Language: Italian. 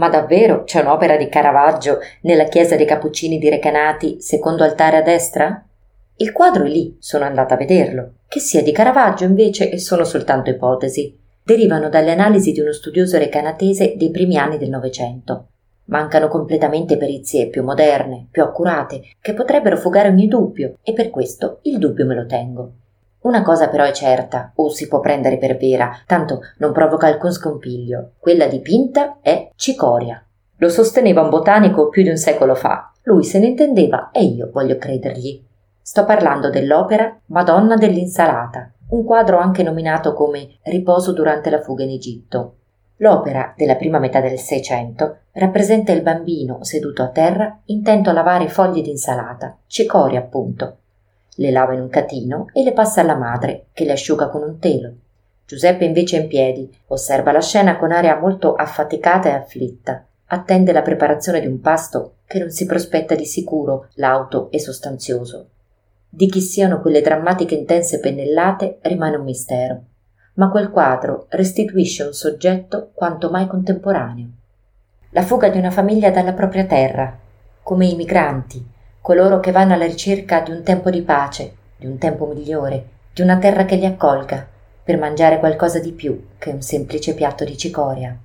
Ma davvero c'è un'opera di Caravaggio nella chiesa dei Cappuccini di Recanati, secondo altare a destra? Il quadro è lì, sono andata a vederlo. Che sia di Caravaggio invece sono soltanto ipotesi. Derivano dalle analisi di uno studioso recanatese dei primi anni del Novecento. Mancano completamente perizie più moderne, più accurate, che potrebbero fugare ogni dubbio, e per questo il dubbio me lo tengo. Una cosa però è certa, o si può prendere per vera, tanto non provoca alcun scompiglio. Quella dipinta è cicoria. Lo sosteneva un botanico più di un secolo fa. Lui se ne intendeva e io voglio credergli. Sto parlando dell'opera Madonna dell'insalata, un quadro anche nominato come Riposo durante la fuga in Egitto. L'opera, della prima metà del Seicento, rappresenta il bambino seduto a terra intento a lavare foglie d'insalata, cicoria appunto, le lava in un catino e le passa alla madre, che le asciuga con un telo. Giuseppe invece è in piedi, osserva la scena con aria molto affaticata e afflitta, attende la preparazione di un pasto che non si prospetta di sicuro lauto e sostanzioso. Di chi siano quelle drammatiche intense pennellate rimane un mistero, ma quel quadro restituisce un soggetto quanto mai contemporaneo. La fuga di una famiglia dalla propria terra, come i migranti, coloro che vanno alla ricerca di un tempo di pace, di un tempo migliore, di una terra che li accolga, per mangiare qualcosa di più che un semplice piatto di cicoria.